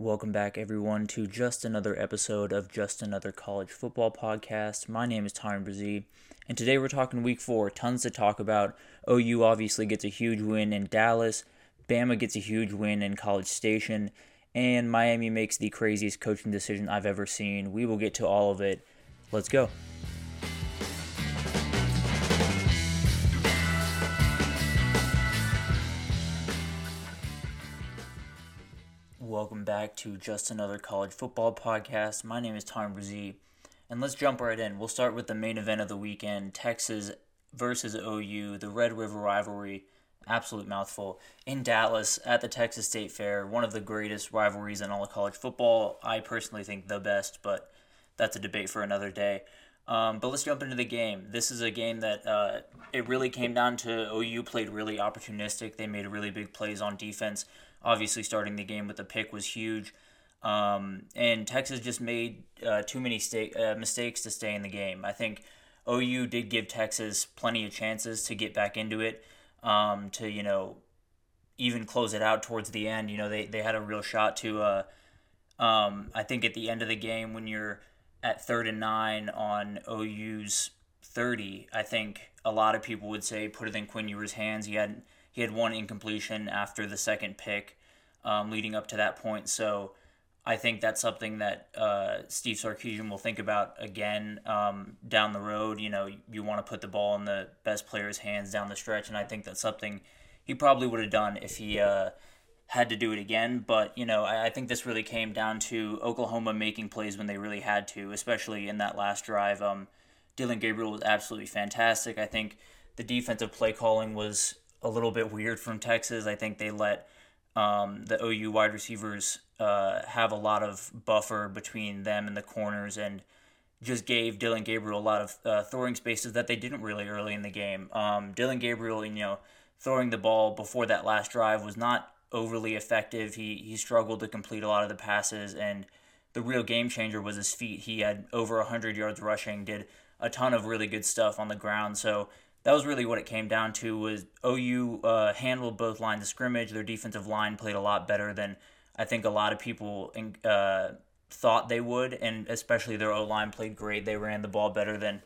Welcome back, everyone, to just another episode of Just Another College Football Podcast. My name is Tyron Brzee, and today we're talking week four. Tons to talk about. OU obviously gets a huge win in Dallas, Bama gets a huge win in College Station, and Miami makes the craziest coaching decision I've ever seen. We will get to all of it. Let's go. Welcome back to Just Another College Football Podcast. My name is Tom Brzee, and let's jump right in. We'll start with the main event of the weekend Texas versus OU, the Red River rivalry. Absolute mouthful. In Dallas at the Texas State Fair, one of the greatest rivalries in all of college football. I personally think the best, but that's a debate for another day. Um, but let's jump into the game. This is a game that uh, it really came down to OU played really opportunistic. They made really big plays on defense. Obviously, starting the game with a pick was huge. Um, and Texas just made uh, too many sta- uh, mistakes to stay in the game. I think OU did give Texas plenty of chances to get back into it, um, to, you know, even close it out towards the end. You know, they, they had a real shot to, uh, um, I think at the end of the game when you're at third and nine on OU's 30, I think a lot of people would say put it in Quinn Ewers' hands. He had he had one incompletion after the second pick, um, leading up to that point. So I think that's something that uh, Steve Sarkisian will think about again um, down the road. You know, you, want to put the ball in the best player's hands down the stretch, and I think that's something he probably would have done if he. Uh, had to do it again. But, you know, I, I, think this really came down to Oklahoma making plays when they really had to, especially in that last drive. Um, Dillon Gabriel was absolutely fantastic. I think the defensive play calling was a little bit weird from Texas. I think they let um, the OU wide receivers uh, have a lot of buffer between them and the corners and just gave Dillon Gabriel a lot of uh, throwing spaces that they didn't really early in the game. Um, Dillon Gabriel, you know, throwing the ball before that last drive was not overly effective. He he struggled to complete a lot of the passes, and the real game changer was his feet. He had over hundred yards rushing, did a ton of really good stuff on the ground. So that was really what it came down to. Was OU uh, handled both lines of scrimmage. Their defensive line played a lot better than I think a lot of people uh, thought they would, and especially their O line played great. They ran the ball better than.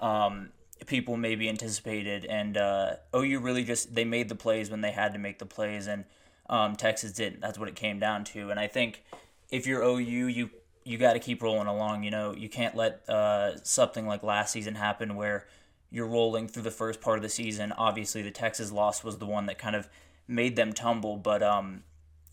Um, people maybe anticipated and uh, OU really just they made the plays when they had to make the plays and um, Texas didn't. That's what it came down to. And I think if you're OU, you you got to keep rolling along. You know, you can't let uh, something like last season happen where you're rolling through the first part of the season. Obviously, the Texas loss was the one that kind of made them tumble, but um,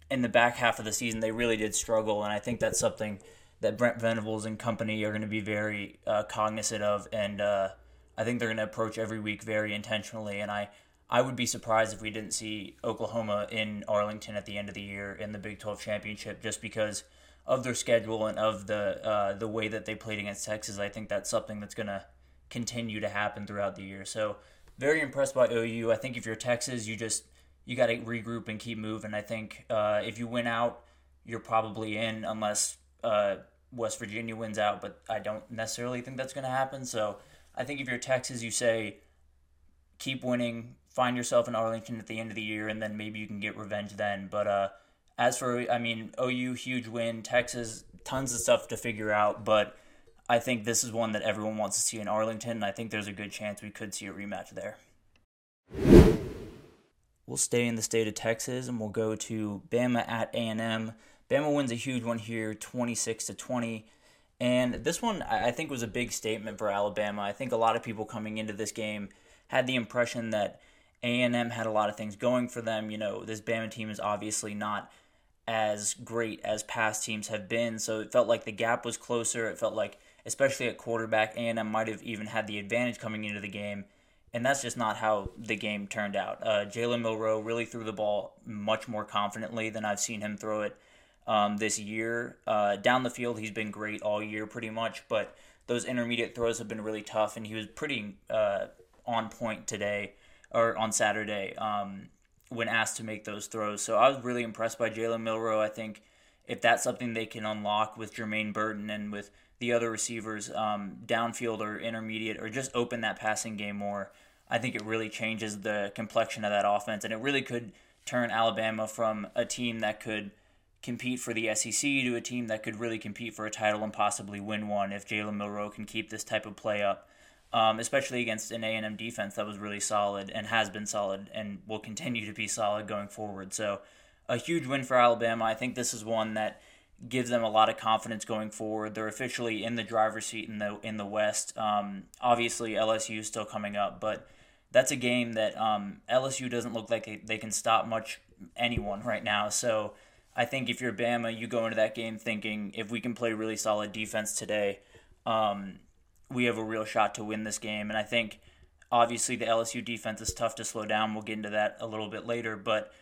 in the back half of the season, they really did struggle, and I think that's something that Brent Venables and company are going to be very uh, cognizant of, and uh, I think they're going to approach every week very intentionally. And I I would be surprised if we didn't see Oklahoma in Arlington at the end of the year in the Big 12 championship, just because of their schedule and of the uh, the way that they played against Texas. I think that's something that's going to continue to happen throughout the year. So very impressed by OU. I think if you're Texas, you just you got to regroup and keep moving. I think uh, if you win out, you're probably in unless uh, West Virginia wins out, but I don't necessarily think that's going to happen. So I think if you're Texas, you say keep winning, find yourself in Arlington at the end of the year, and then maybe you can get revenge then. But uh, as for, I mean, OU, huge win. Texas, tons of stuff to figure out. But I think this is one that everyone wants to see in Arlington. And I think there's a good chance we could see a rematch there. We'll stay in the state of Texas and we'll go to Bama at A&M. Bama wins a huge one here, 26 to 20. And this one, I think, was a big statement for Alabama. I think a lot of people coming into this game had the impression that a&M had a lot of things going for them. You know, this Bama team is obviously not as great as past teams have been, so it felt like the gap was closer. It felt like, especially at quarterback, A&M might have even had the advantage coming into the game, and that's just not how the game turned out. Uh, Jalen Milroe really threw the ball much more confidently than I've seen him throw it um, this year. Uh, down the field, he's been great all year, pretty much, but those intermediate throws have been really tough, and he was pretty uh, on point today or on Saturday um, when asked to make those throws. So I was really impressed by Jalen Milroe. I think if that's something they can unlock with Jermaine Burton and with the other receivers um, downfield or intermediate or just open that passing game more, I think it really changes the complexion of that offense and it really could turn Alabama from a team that could compete for the SEC to a team that could really compete for a title and possibly win one if Jalen Milroe can keep this type of play up, um, especially against an A&M defense that was really solid and has been solid and will continue to be solid going forward. So a huge win for Alabama. I think this is one that gives them a lot of confidence going forward. They're officially in the driver's seat in the in the West. Um, obviously, LSU is still coming up, but that's a game that um, LSU doesn't look like they, they can stop much anyone right now. So I think if you're Bama, you go into that game thinking if we can play really solid defense today, um, we have a real shot to win this game. And I think obviously the LSU defense is tough to slow down. We'll get into that a little bit later, but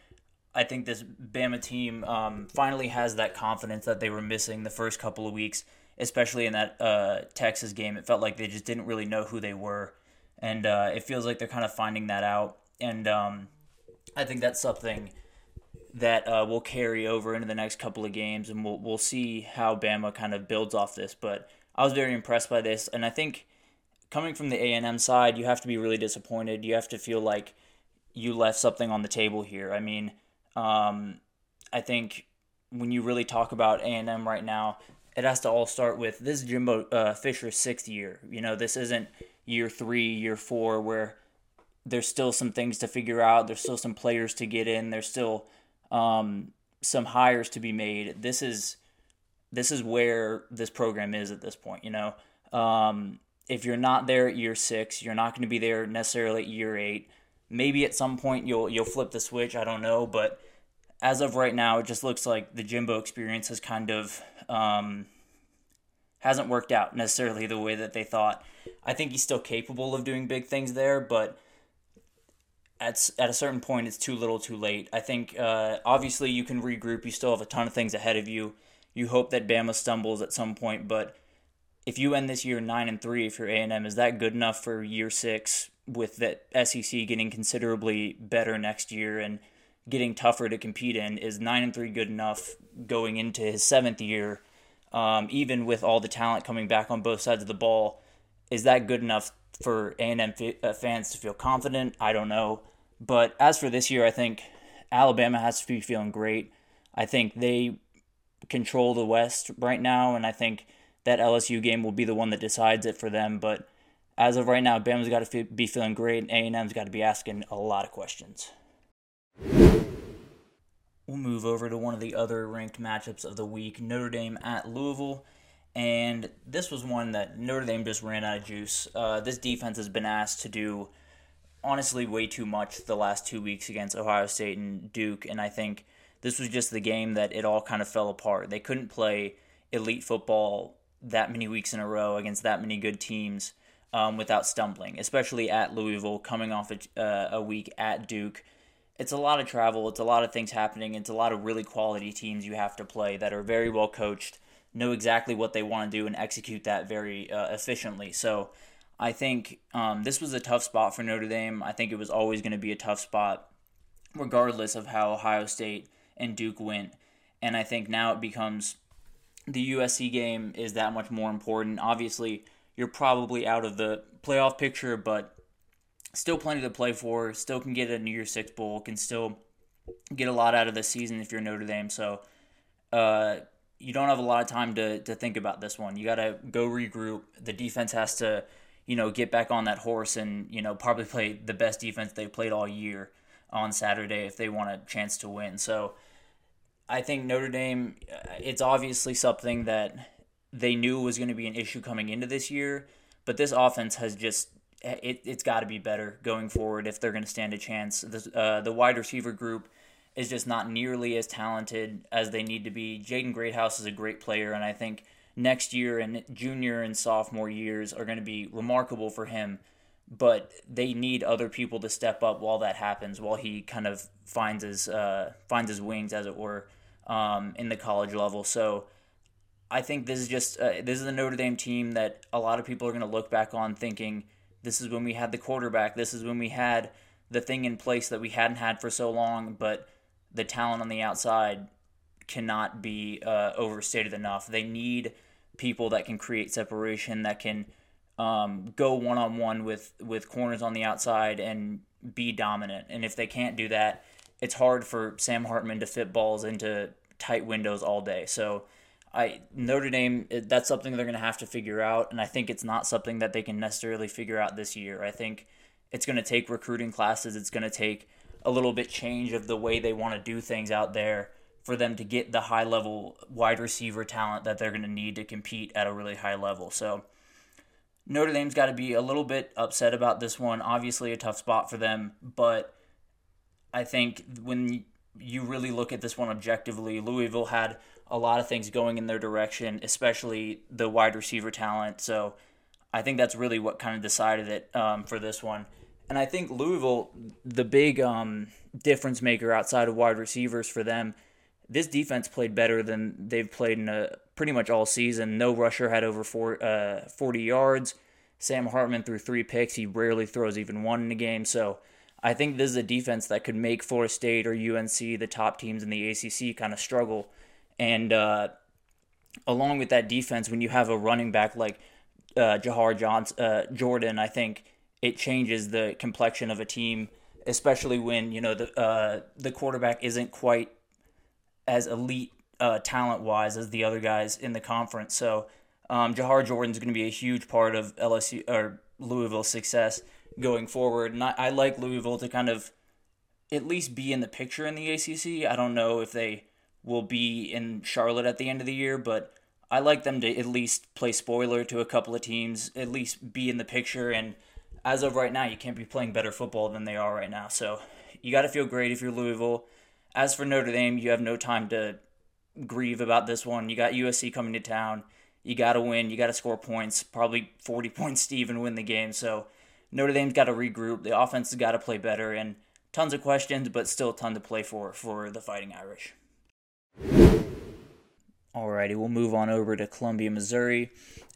I think this Bama team um, finally has that confidence that they were missing the first couple of weeks, especially in that uh, Texas game. It felt like they just didn't really know who they were, and uh, it feels like they're kind of finding that out. And um, I think that's something that uh, will carry over into the next couple of games, and we'll we'll see how Bama kind of builds off this. But I was very impressed by this, and I think coming from the A and M side, you have to be really disappointed. You have to feel like you left something on the table here. I mean um, I think when you really talk about A and M right now, it has to all start with this is Jimbo uh, Fisher's sixth year. You know, this isn't year three, year four, where there's still some things to figure out. There's still some players to get in. There's still um, some hires to be made. This is this is where this program is at this point. You know, um, if you're not there at year six, you're not going to be there necessarily at year eight. Maybe at some point you'll you'll flip the switch. I don't know, but as of right now, it just looks like the Jimbo experience has kind of um, hasn't worked out necessarily the way that they thought. I think he's still capable of doing big things there, but at at a certain point, it's too little, too late. I think uh, obviously you can regroup. You still have a ton of things ahead of you. You hope that Bama stumbles at some point, but if you end this year nine and three, if you're A and M, is that good enough for year six? with that SEC getting considerably better next year and getting tougher to compete in, is nine and three good enough going into his seventh year, um, even with all the talent coming back on both sides of the ball? Is that good enough for A and M uh, fans to feel confident? I don't know, but as for this year, I think Alabama has to be feeling great. I think they control the West right now, and I think that LSU game will be the one that decides it for them. But as of right now, Bama's got to be feeling great, and A&M's got to be asking a lot of questions. We'll move over to one of the other ranked matchups of the week Notre Dame at Louisville. And this was one that Notre Dame just ran out of juice. Uh, this defense has been asked to do, honestly, way too much the last two weeks against Ohio State and Duke. And I think this was just the game that it all kind of fell apart. They couldn't play elite football that many weeks in a row against that many good teams um, without stumbling, especially at Louisville, coming off a, uh, a week at Duke. It's a lot of travel, it's a lot of things happening, it's a lot of really quality teams you have to play that are very well coached, know exactly what they want to do, and execute that very uh, efficiently. So I think um, this was a tough spot for Notre Dame. I think it was always going to be a tough spot, regardless of how Ohio State and Duke went. And I think now it becomes the USC game is that much more important. Obviously, you're probably out of the playoff picture, but still plenty to play for. Still can get a New Year's Six bowl. Can still get a lot out of the season if you're Notre Dame. So uh, you don't have a lot of time to to think about this one. You got to go regroup. The defense has to you know get back on that horse and you know probably play the best defense they've played all year on Saturday if they want a chance to win. So. I think Notre Dame, uh, it's obviously something that they knew was going to be an issue coming into this year, but this offense has just it, it's got to be better going forward if they're going to stand a chance. The, uh, the wide receiver group is just not nearly as talented as they need to be. Jaden Greathouse is a great player, and I think next year and junior and sophomore years are going to be remarkable for him. But they need other people to step up while that happens, while he kind of finds his uh, finds his wings, as it were, um, in the college level. So I think this is just uh, this is a Notre Dame team that a lot of people are going to look back on thinking this is when we had the quarterback, this is when we had the thing in place that we hadn't had for so long, but the talent on the outside cannot be uh, overstated enough. They need people that can create separation, that can um, go one on one with with corners on the outside and be dominant. And if they can't do that, it's hard for Sam Hartman to fit balls into tight windows all day. So I Notre Dame that's something they're going to have to figure out and I think it's not something that they can necessarily figure out this year. I think it's going to take recruiting classes, it's going to take a little bit change of the way they want to do things out there for them to get the high level wide receiver talent that they're going to need to compete at a really high level. So Notre Dame's got to be a little bit upset about this one. Obviously, a tough spot for them, but I think when you really look at this one objectively, Louisville had a lot of things going in their direction, especially the wide receiver talent. So I think that's really what kind of decided it um, for this one. And I think Louisville, the big um, difference maker outside of wide receivers for them, this defense played better than they've played in a, pretty much all season. No rusher had over four, uh, 40 yards. Sam Hartman threw three picks. He rarely throws even one in a game. So I think this is a defense that could make Florida State or UNC, the top teams in the ACC, kind of struggle. And uh, along with that defense, when you have a running back like uh, Jawhar uh, Jordan, I think it changes the complexion of a team, especially when you know the uh, the quarterback isn't quite as elite uh, talent wise as the other guys in the conference. So um, Jawhar Jordan is going to be a huge part of LSU or Louisville's success going forward. And I, I like Louisville to kind of at least be in the picture in the ACC. I don't know if they will be in Charlotte at the end of the year, but I like them to at least play spoiler to a couple of teams, at least be in the picture. And as of right now, you can't be playing better football than they are right now. So you got to feel great if you're Louisville. As for Notre Dame, you have no time to grieve about this one. You got USC coming to town. You got to win. You got to score points. Probably 40 points to even win the game. So Notre Dame's got to regroup. The offense has got to play better. And tons of questions, but still a ton to play for for the Fighting Irish. Alrighty, we'll move on over to Columbia, Missouri.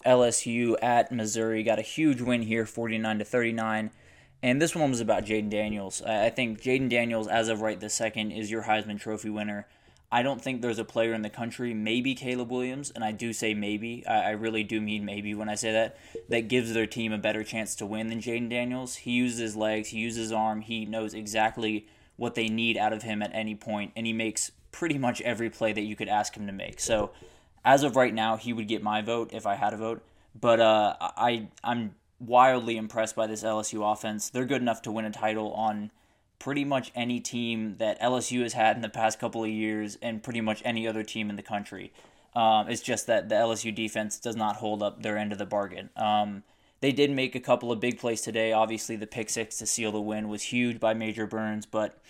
LSU at Missouri got a huge win here, 49 to 39. And this one was about Jayden Daniels. I think Jayden Daniels, as of right this second, is your Heisman Trophy winner. I don't think there's a player in the country, maybe Caleb Williams, and I do say maybe, I, really do mean maybe when I say that, that gives their team a better chance to win than Jayden Daniels. He uses his legs, he uses his arm, he knows exactly what they need out of him at any point, and he makes pretty much every play that you could ask him to make. So, as of right now, he would get my vote if I had a vote. But uh, I I'm wildly impressed by this LSU offense. They're good enough to win a title on pretty much any team that LSU has had in the past couple of years and pretty much any other team in the country. Um, it's just that the LSU defense does not hold up their end of the bargain. Um, they did make a couple of big plays today. Obviously, the pick six to seal the win was huge by Major Burns, but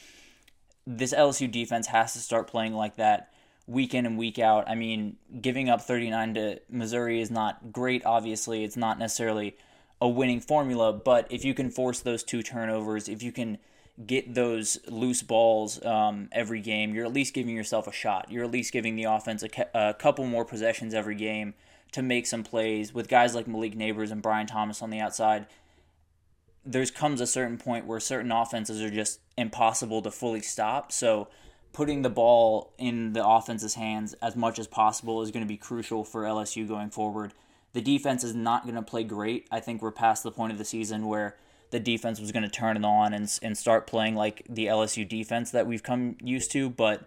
this LSU defense has to start playing like that week in and week out. I mean, giving up 39 to Missouri is not great, obviously. It's not necessarily a winning formula, but if you can force those two turnovers, if you can get those loose balls um, every game, you're at least giving yourself a shot. You're at least giving the offense a, a couple more possessions every game to make some plays with guys like Malik Nabers and Brian Thomas on the outside. There's comes a certain point where certain offenses are just impossible to fully stop. So putting the ball in the offense's hands as much as possible is going to be crucial for LSU going forward. The defense is not going to play great. I think we're past the point of the season where the defense was going to turn it on and, and start playing like the LSU defense that we've come used to. But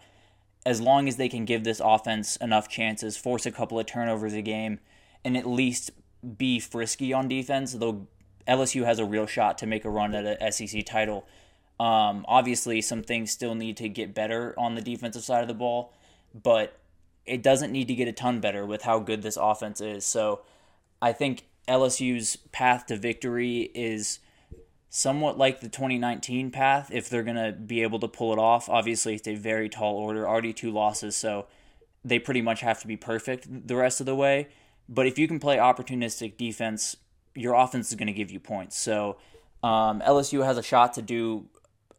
as long as they can give this offense enough chances, force a couple of turnovers a game, and at least be frisky on defense, though LSU has a real shot to make a run at a SEC title. Um, obviously, some things still need to get better on the defensive side of the ball, but it doesn't need to get a ton better with how good this offense is. So I think LSU's path to victory is somewhat like the 2019 path if they're going to be able to pull it off. Obviously, it's a very tall order, already two losses, so they pretty much have to be perfect the rest of the way. But if you can play opportunistic defense, your offense is going to give you points. So um, LSU has a shot to do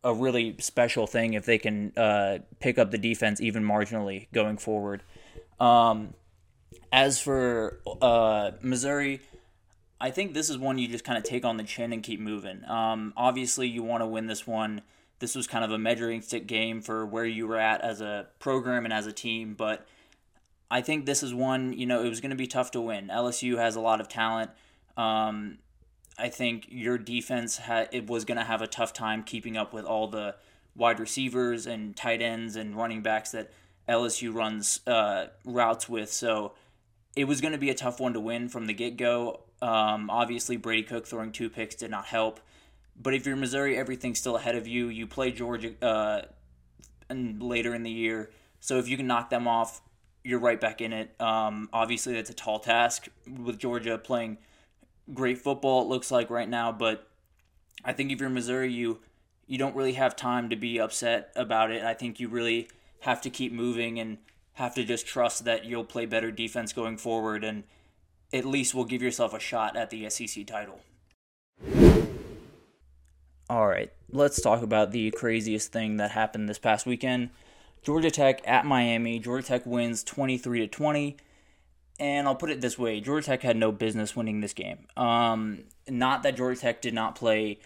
a really special thing if they can uh, pick up the defense even marginally going forward. Um, as for uh, Missouri, I think this is one you just kind of take on the chin and keep moving. Um, obviously, you want to win this one. This was kind of a measuring stick game for where you were at as a program and as a team, but I think this is one, you know, it was going to be tough to win. LSU has a lot of talent. Um, I think your defense it was going to have a tough time keeping up with all the wide receivers and tight ends and running backs that LSU runs uh, routes with. So it was going to be a tough one to win from the get go. Um, obviously, Brady Cook throwing two picks did not help. But if you're Missouri, everything's still ahead of you. You play Georgia uh, and later in the year. So if you can knock them off, you're right back in it. Um, obviously, that's a tall task with Georgia playing great football. It looks like right now, but I think if you're Missouri, you you don't really have time to be upset about it. I think you really have to keep moving and have to just trust that you'll play better defense going forward, and at least will give yourself a shot at the SEC title. All right, let's talk about the craziest thing that happened this past weekend. Georgia Tech at Miami. Georgia Tech wins 23 to 20. And I'll put it this way Georgia Tech had no business winning this game. Um, not that Georgia Tech did not play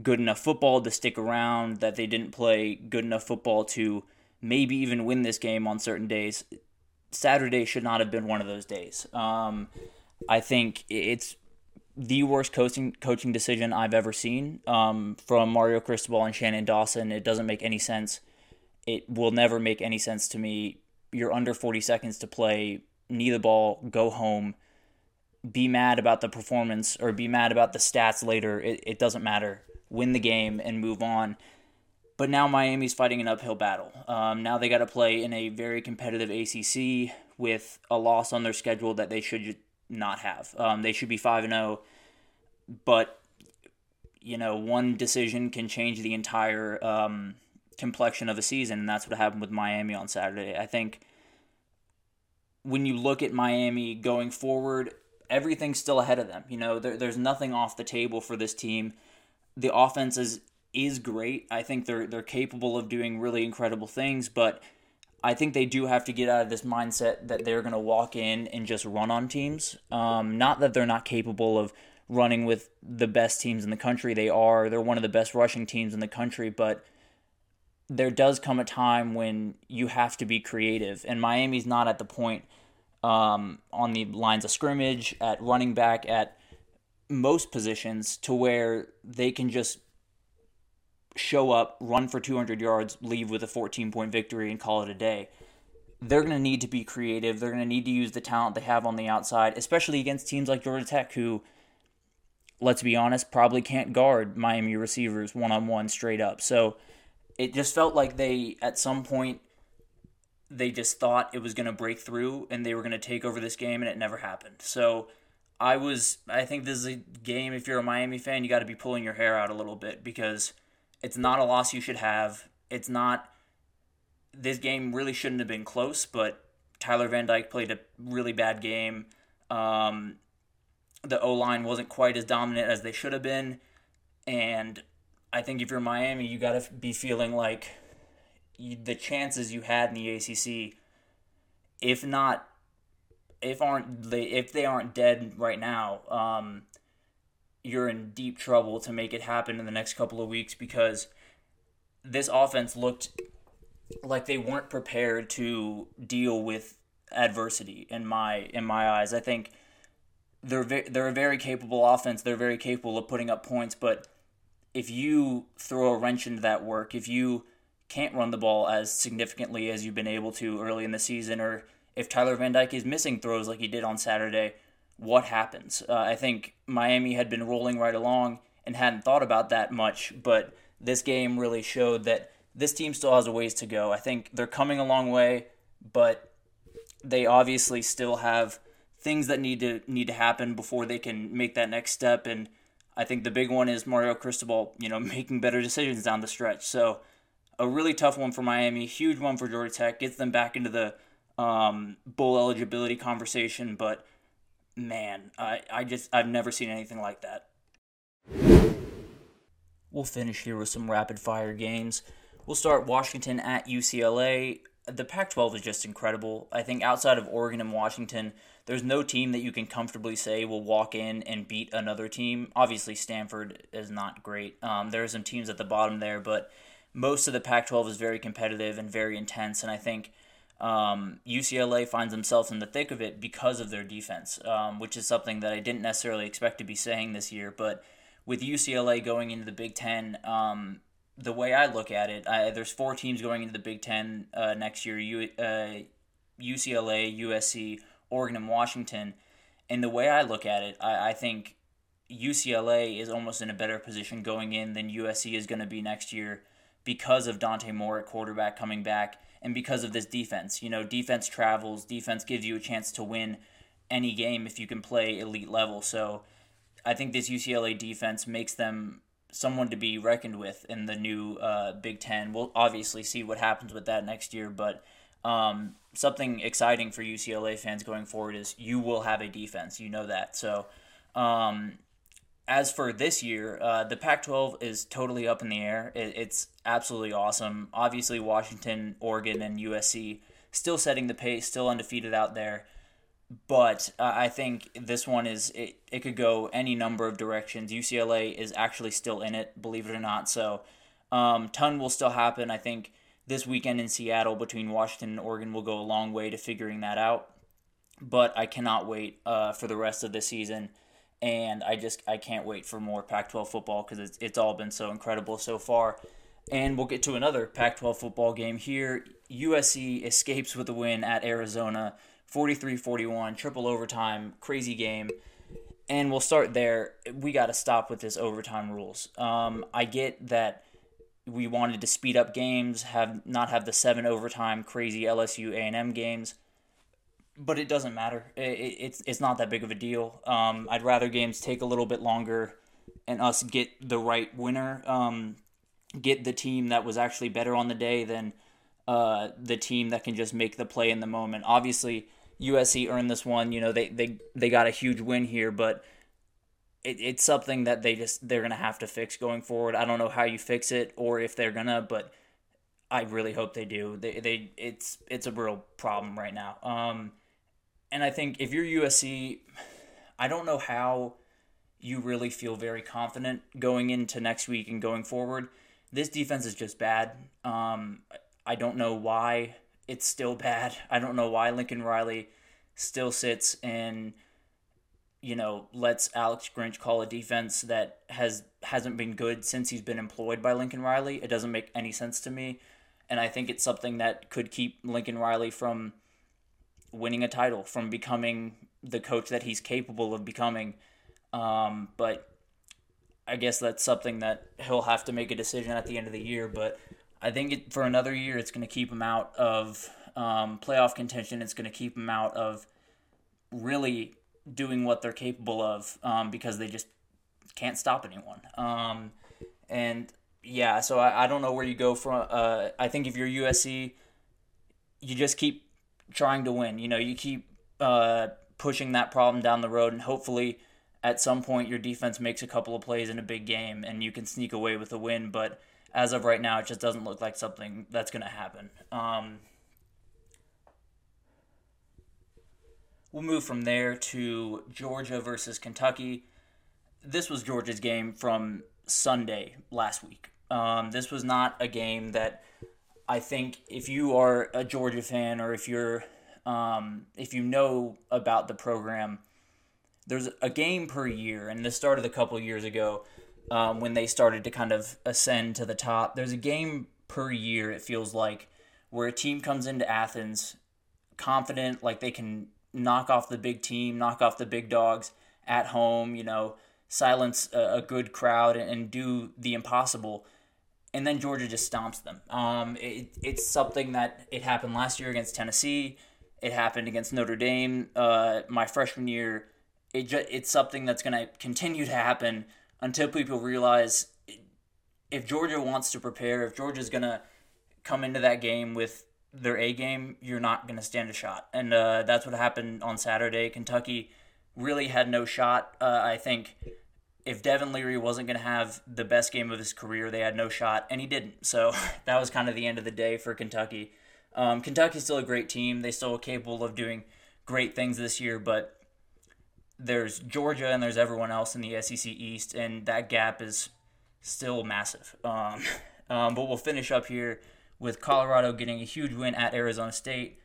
good enough football to stick around, that they didn't play good enough football to maybe even win this game on certain days. Saturday should not have been one of those days. Um, I think it's the worst coaching coaching decision I've ever seen um, from Mario Cristobal and Shannon Dawson. It doesn't make any sense. It will never make any sense to me. You're under 40 seconds to play. Knee the ball, go home. Be mad about the performance or be mad about the stats later. It, it doesn't matter. Win the game and move on. But now Miami's fighting an uphill battle. Um, now they got to play in a very competitive ACC with a loss on their schedule that they should not have. Um, they should be five and zero, oh, but you know one decision can change the entire um, complexion of a season, and that's what happened with Miami on Saturday. I think when you look at Miami going forward, everything's still ahead of them. You know, there, there's nothing off the table for this team. The offense is is great. I think they're they're capable of doing really incredible things, but I think they do have to get out of this mindset that they're going to walk in and just run on teams. Um, not that they're not capable of running with the best teams in the country. They are. They're one of the best rushing teams in the country, but there does come a time when you have to be creative. And Miami's not at the point um, on the lines of scrimmage, at running back, at most positions to where they can just show up, run for 200 yards, leave with a 14 point victory, and call it a day. They're going to need to be creative. They're going to need to use the talent they have on the outside, especially against teams like Georgia Tech, who, let's be honest, probably can't guard Miami receivers one on one straight up. So it just felt like they, at some point, they just thought it was going to break through and they were going to take over this game, and it never happened. So I was, I think this is a game, if you're a Miami fan, you got to be pulling your hair out a little bit because it's not a loss you should have. It's not. This game really shouldn't have been close, but Tyler Van Dyke played a really bad game. Um, the O line wasn't quite as dominant as they should have been, and I think if you're Miami, you got to be feeling like you, the chances you had in the ACC, if not, if aren't they, if they aren't dead right now, um, you're in deep trouble to make it happen in the next couple of weeks because this offense looked like they weren't prepared to deal with adversity in my in my eyes. I think they're ve- they're a very capable offense. They're very capable of putting up points, but if you throw a wrench into that work, if you can't run the ball as significantly as you've been able to early in the season, or if Tyler Van Dyke is missing throws like he did on Saturday, what happens. Uh, I think Miami had been rolling right along and hadn't thought about that much, but this game really showed that this team still has a ways to go. I think they're coming a long way, but they obviously still have things that need to need to happen before they can make that next step and I think the big one is Mario Cristobal, you know, making better decisions down the stretch. So a really tough one for Miami, huge one for Georgia Tech, gets them back into the um, bowl eligibility conversation, but man, I, I just I've never seen anything like that. We'll finish here with some rapid fire games. We'll start Washington at UCLA. The Pac 12 is just incredible. I think outside of Oregon and Washington, there's no team that you can comfortably say will walk in and beat another team. Obviously, Stanford is not great. Um, there are some teams at the bottom there, but most of the Pac 12 is very competitive and very intense. And I think um, UCLA finds themselves in the thick of it because of their defense, um, which is something that I didn't necessarily expect to be saying this year. But with UCLA going into the Big Ten, um, the way I look at it, I, there's four teams going into the Big Ten uh, next year: U, uh, UCLA, USC, Oregon, and Washington. And the way I look at it, I, I think UCLA is almost in a better position going in than USC is going to be next year because of Dante Moore at quarterback coming back and because of this defense. You know, defense travels, defense gives you a chance to win any game if you can play elite level. So I think this UCLA defense makes them someone to be reckoned with in the new uh, Big Ten. We'll obviously see what happens with that next year, but um, something exciting for UCLA fans going forward is you will have a defense. You know that. So um, as for this year, uh, the Pac 12 is totally up in the air. It, it's absolutely awesome. Obviously, Washington, Oregon, and USC still setting the pace, still undefeated out there. But uh, I think this one is, it, it could go any number of directions. UCLA is actually still in it, believe it or not. So, um, ton will still happen. I think this weekend in Seattle between Washington and Oregon will go a long way to figuring that out. But I cannot wait uh, for the rest of the season and I just I can't wait for more Pac-12 football because it's it's all been so incredible so far. And we'll get to another Pac-12 football game here. USC escapes with a win at Arizona, 43-41, triple overtime, crazy game. And we'll start there. We got to stop with this overtime rules. Um, I get that we wanted to speed up games, have not have the seven overtime crazy LSU A&M games but it doesn't matter. It, it's it's not that big of a deal. Um, I'd rather games take a little bit longer and us get the right winner, um, get the team that was actually better on the day than uh, the team that can just make the play in the moment. Obviously, USC earned this one. You know they they they got a huge win here, but it, it's something that they just they're gonna have to fix going forward. I don't know how you fix it or if they're gonna, but I really hope they do. They they it's it's a real problem right now. Um, and I think if you're USC, I don't know how you really feel very confident going into next week and going forward. This defense is just bad. Um, I don't know why it's still bad. I don't know why Lincoln Riley still sits and you know lets Alex Grinch call a defense that has hasn't been good since he's been employed by Lincoln Riley. It doesn't make any sense to me, and I think it's something that could keep Lincoln Riley from winning a title, from becoming the coach that he's capable of becoming. Um, but I guess that's something that he'll have to make a decision at the end of the year. But I think it, for another year, it's going to keep him out of um, playoff contention. It's going to keep him out of really doing what they're capable of um, because they just can't stop anyone. Um, and yeah, so I, I don't know where you go from. Uh, I think if you're USC, you just keep trying to win. You know, you keep uh, pushing that problem down the road, and hopefully, at some point, your defense makes a couple of plays in a big game, and you can sneak away with a win. But as of right now, it just doesn't look like something that's going to happen. Um, we'll move from there to Georgia versus Kentucky. This was Georgia's game from Sunday last week. Um, this was not a game that I think if you are a Georgia fan or if you're um, if you know about the program, there's a game per year, and this started a couple years ago um, when they started to kind of ascend to the top. There's a game per year, it feels like, where a team comes into Athens confident, like they can knock off the big team, knock off the big dogs at home, you know, silence a, a good crowd and, and do the impossible and then Georgia just stomps them. Um, it, it's something that it happened last year against Tennessee. It happened against Notre Dame uh, my freshman year. It ju- it's something that's going to continue to happen until people realize if Georgia wants to prepare, if Georgia's going to come into that game with their A game, you're not going to stand a shot. And uh, that's what happened on Saturday. Kentucky really had no shot. Uh, I think if Devin Leary wasn't going to have the best game of his career, they had no shot, and he didn't. So that was kind of the end of the day for Kentucky. Um, Kentucky's still a great team. They still are capable of doing great things this year, but there's Georgia and there's everyone else in the SEC East, and that gap is still massive. Um, um, but we'll finish up here with Colorado getting a huge win at Arizona State,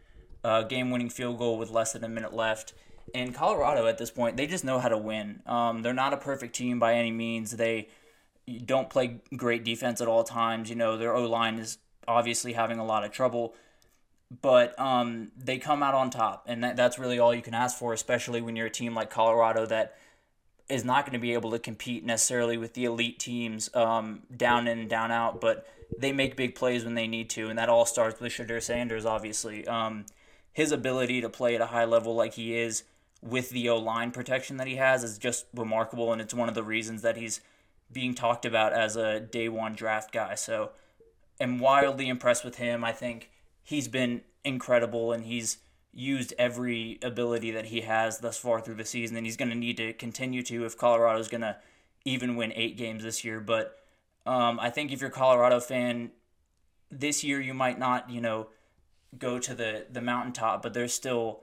uh, game-winning field goal with less than a minute left in Colorado at this point, they just know how to win. Um, they're not a perfect team by any means. They don't play great defense at all times. You know, their O line is obviously having a lot of trouble, but um, they come out on top, and that, that's really all you can ask for, especially when you're a team like Colorado that is not going to be able to compete necessarily with the elite teams um, down in and down out, but they make big plays when they need to, and that all starts with Shedeur Sanders, obviously. Um, his ability to play at a high level like he is with the O line protection that he has is just remarkable, and it's one of the reasons that he's being talked about as a day one draft guy. So I'm wildly impressed with him. I think he's been incredible, and he's used every ability that he has thus far through the season, and he's going to need to continue to if Colorado's going to even win eight games this year. But um, I think if you're a Colorado fan, this year you might not, you know, go to the the mountaintop, but there's still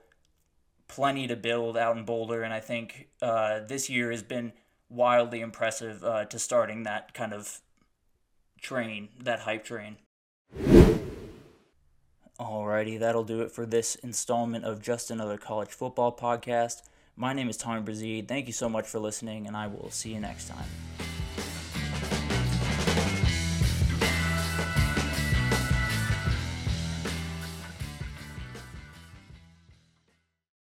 plenty to build out in Boulder, and I think uh, this year has been wildly impressive uh, to starting that kind of train, that hype train. Alrighty, that'll do it for this installment of Just Another College Football Podcast. My name is Tommy Brazil. Thank you so much for listening, and I will see you next time.